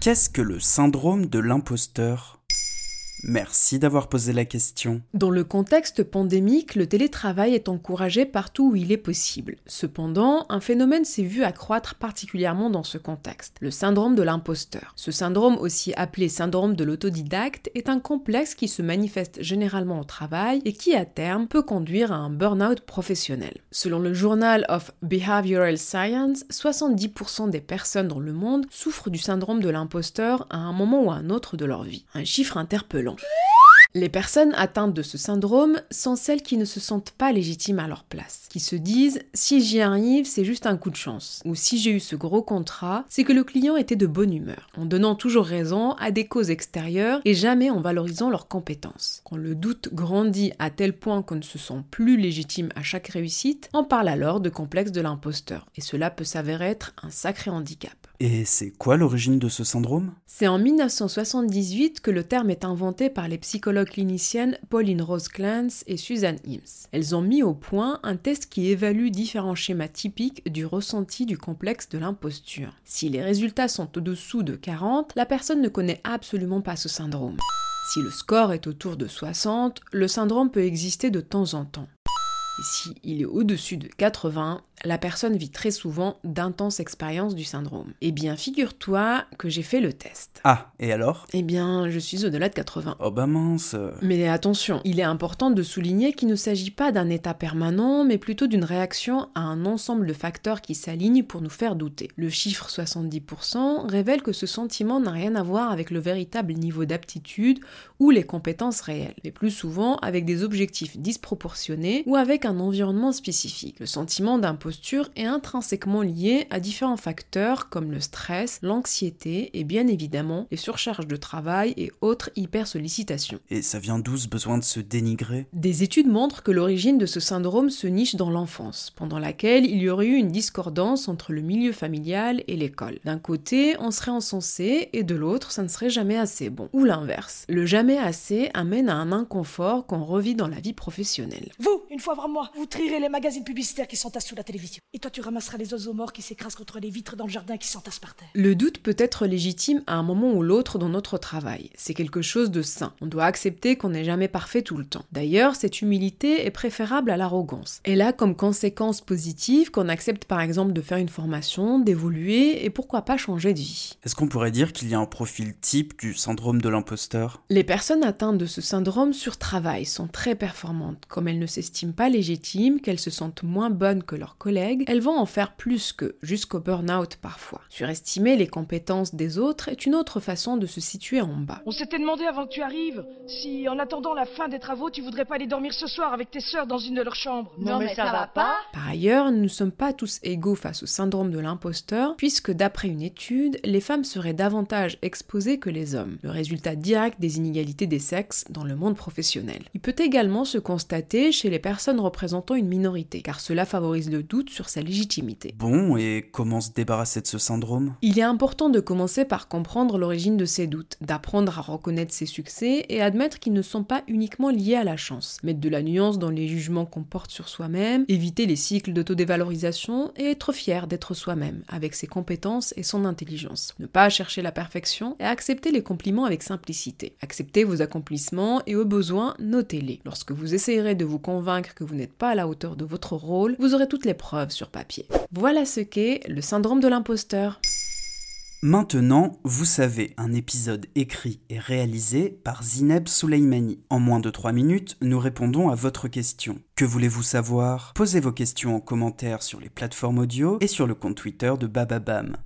Qu'est-ce que le syndrome de l'imposteur? Merci d'avoir posé la question. Dans le contexte pandémique, le télétravail est encouragé partout où il est possible. Cependant, un phénomène s'est vu accroître particulièrement dans ce contexte, le syndrome de l'imposteur. Ce syndrome, aussi appelé syndrome de l'autodidacte, est un complexe qui se manifeste généralement au travail et qui, à terme, peut conduire à un burn-out professionnel. Selon le Journal of Behavioral Science, 70% des personnes dans le monde souffrent du syndrome de l'imposteur à un moment ou à un autre de leur vie. Un chiffre interpellant. Les personnes atteintes de ce syndrome sont celles qui ne se sentent pas légitimes à leur place, qui se disent si j'y arrive, c'est juste un coup de chance, ou si j'ai eu ce gros contrat, c'est que le client était de bonne humeur, en donnant toujours raison à des causes extérieures et jamais en valorisant leurs compétences. Quand le doute grandit à tel point qu'on ne se sent plus légitime à chaque réussite, on parle alors de complexe de l'imposteur, et cela peut s'avérer être un sacré handicap. Et c'est quoi l'origine de ce syndrome? C'est en 1978 que le terme est inventé par les psychologues cliniciennes Pauline Rose Clance et Suzanne Hims. Elles ont mis au point un test qui évalue différents schémas typiques du ressenti du complexe de l'imposture. Si les résultats sont au-dessous de 40, la personne ne connaît absolument pas ce syndrome. Si le score est autour de 60, le syndrome peut exister de temps en temps. Et si il est au-dessus de 80, la personne vit très souvent d'intenses expériences du syndrome. Eh bien, figure-toi que j'ai fait le test. Ah, et alors? Eh bien, je suis au-delà de 80. Oh bah mince. Mais attention, il est important de souligner qu'il ne s'agit pas d'un état permanent, mais plutôt d'une réaction à un ensemble de facteurs qui s'alignent pour nous faire douter. Le chiffre 70% révèle que ce sentiment n'a rien à voir avec le véritable niveau d'aptitude ou les compétences réelles, mais plus souvent avec des objectifs disproportionnés ou avec un environnement spécifique. Le sentiment est intrinsèquement lié à différents facteurs comme le stress, l'anxiété et bien évidemment les surcharges de travail et autres hyper-sollicitations. Et ça vient d'où ce besoin de se dénigrer? Des études montrent que l'origine de ce syndrome se niche dans l'enfance, pendant laquelle il y aurait eu une discordance entre le milieu familial et l'école. D'un côté, on serait encensé et de l'autre, ça ne serait jamais assez bon. Ou l'inverse. Le jamais assez amène à un inconfort qu'on revit dans la vie professionnelle. Vous, une fois avant moi, vous trierez les magazines publicitaires qui s'entassent sous la télévision. Et toi, tu ramasseras les oiseaux morts qui s'écrasent contre les vitres dans le jardin qui s'entassent par terre. Le doute peut être légitime à un moment ou l'autre dans notre travail. C'est quelque chose de sain. On doit accepter qu'on n'est jamais parfait tout le temps. D'ailleurs, cette humilité est préférable à l'arrogance. Elle a comme conséquence positive qu'on accepte par exemple de faire une formation, d'évoluer et pourquoi pas changer de vie. Est-ce qu'on pourrait dire qu'il y a un profil type du syndrome de l'imposteur? Les personnes atteintes de ce syndrome sur travail sont très performantes. Comme elles ne s'estiment pas légitimes, qu'elles se sentent moins bonnes que leurs collègues, elles vont en faire plus que, jusqu'au burn-out parfois. Surestimer les compétences des autres est une autre façon de se situer en bas. On s'était demandé avant que tu arrives si, en attendant la fin des travaux, tu voudrais pas aller dormir ce soir avec tes sœurs dans une de leurs chambres. Non, mais ça va pas. Par ailleurs, nous ne sommes pas tous égaux face au syndrome de l'imposteur, puisque d'après une étude, les femmes seraient davantage exposées que les hommes, le résultat direct des inégalités des sexes dans le monde professionnel. Il peut également se constater chez les personnes représentant une minorité, car cela favorise le doute sur sa légitimité. Bon, et comment se débarrasser de ce syndrome? Il est important de commencer par comprendre l'origine de ces doutes, d'apprendre à reconnaître ses succès et admettre qu'ils ne sont pas uniquement liés à la chance, mettre de la nuance dans les jugements qu'on porte sur soi-même, éviter les cycles d'autodévalorisation et être fier d'être soi-même, avec ses compétences et son intelligence. Ne pas chercher la perfection et accepter les compliments avec simplicité. Accepter vos accomplissements et au besoin, notez-les. Lorsque vous essayerez de vous convaincre que vous n'êtes pas à la hauteur de votre rôle, vous aurez toutes les Voilà ce qu'est le syndrome de l'imposteur. Maintenant, vous savez, un épisode écrit et réalisé par Zineb Souleimani. En moins de 3 minutes, nous répondons à votre question. Que voulez-vous savoir? Posez vos questions en commentaire sur les plateformes audio et sur le compte Twitter de Bababam.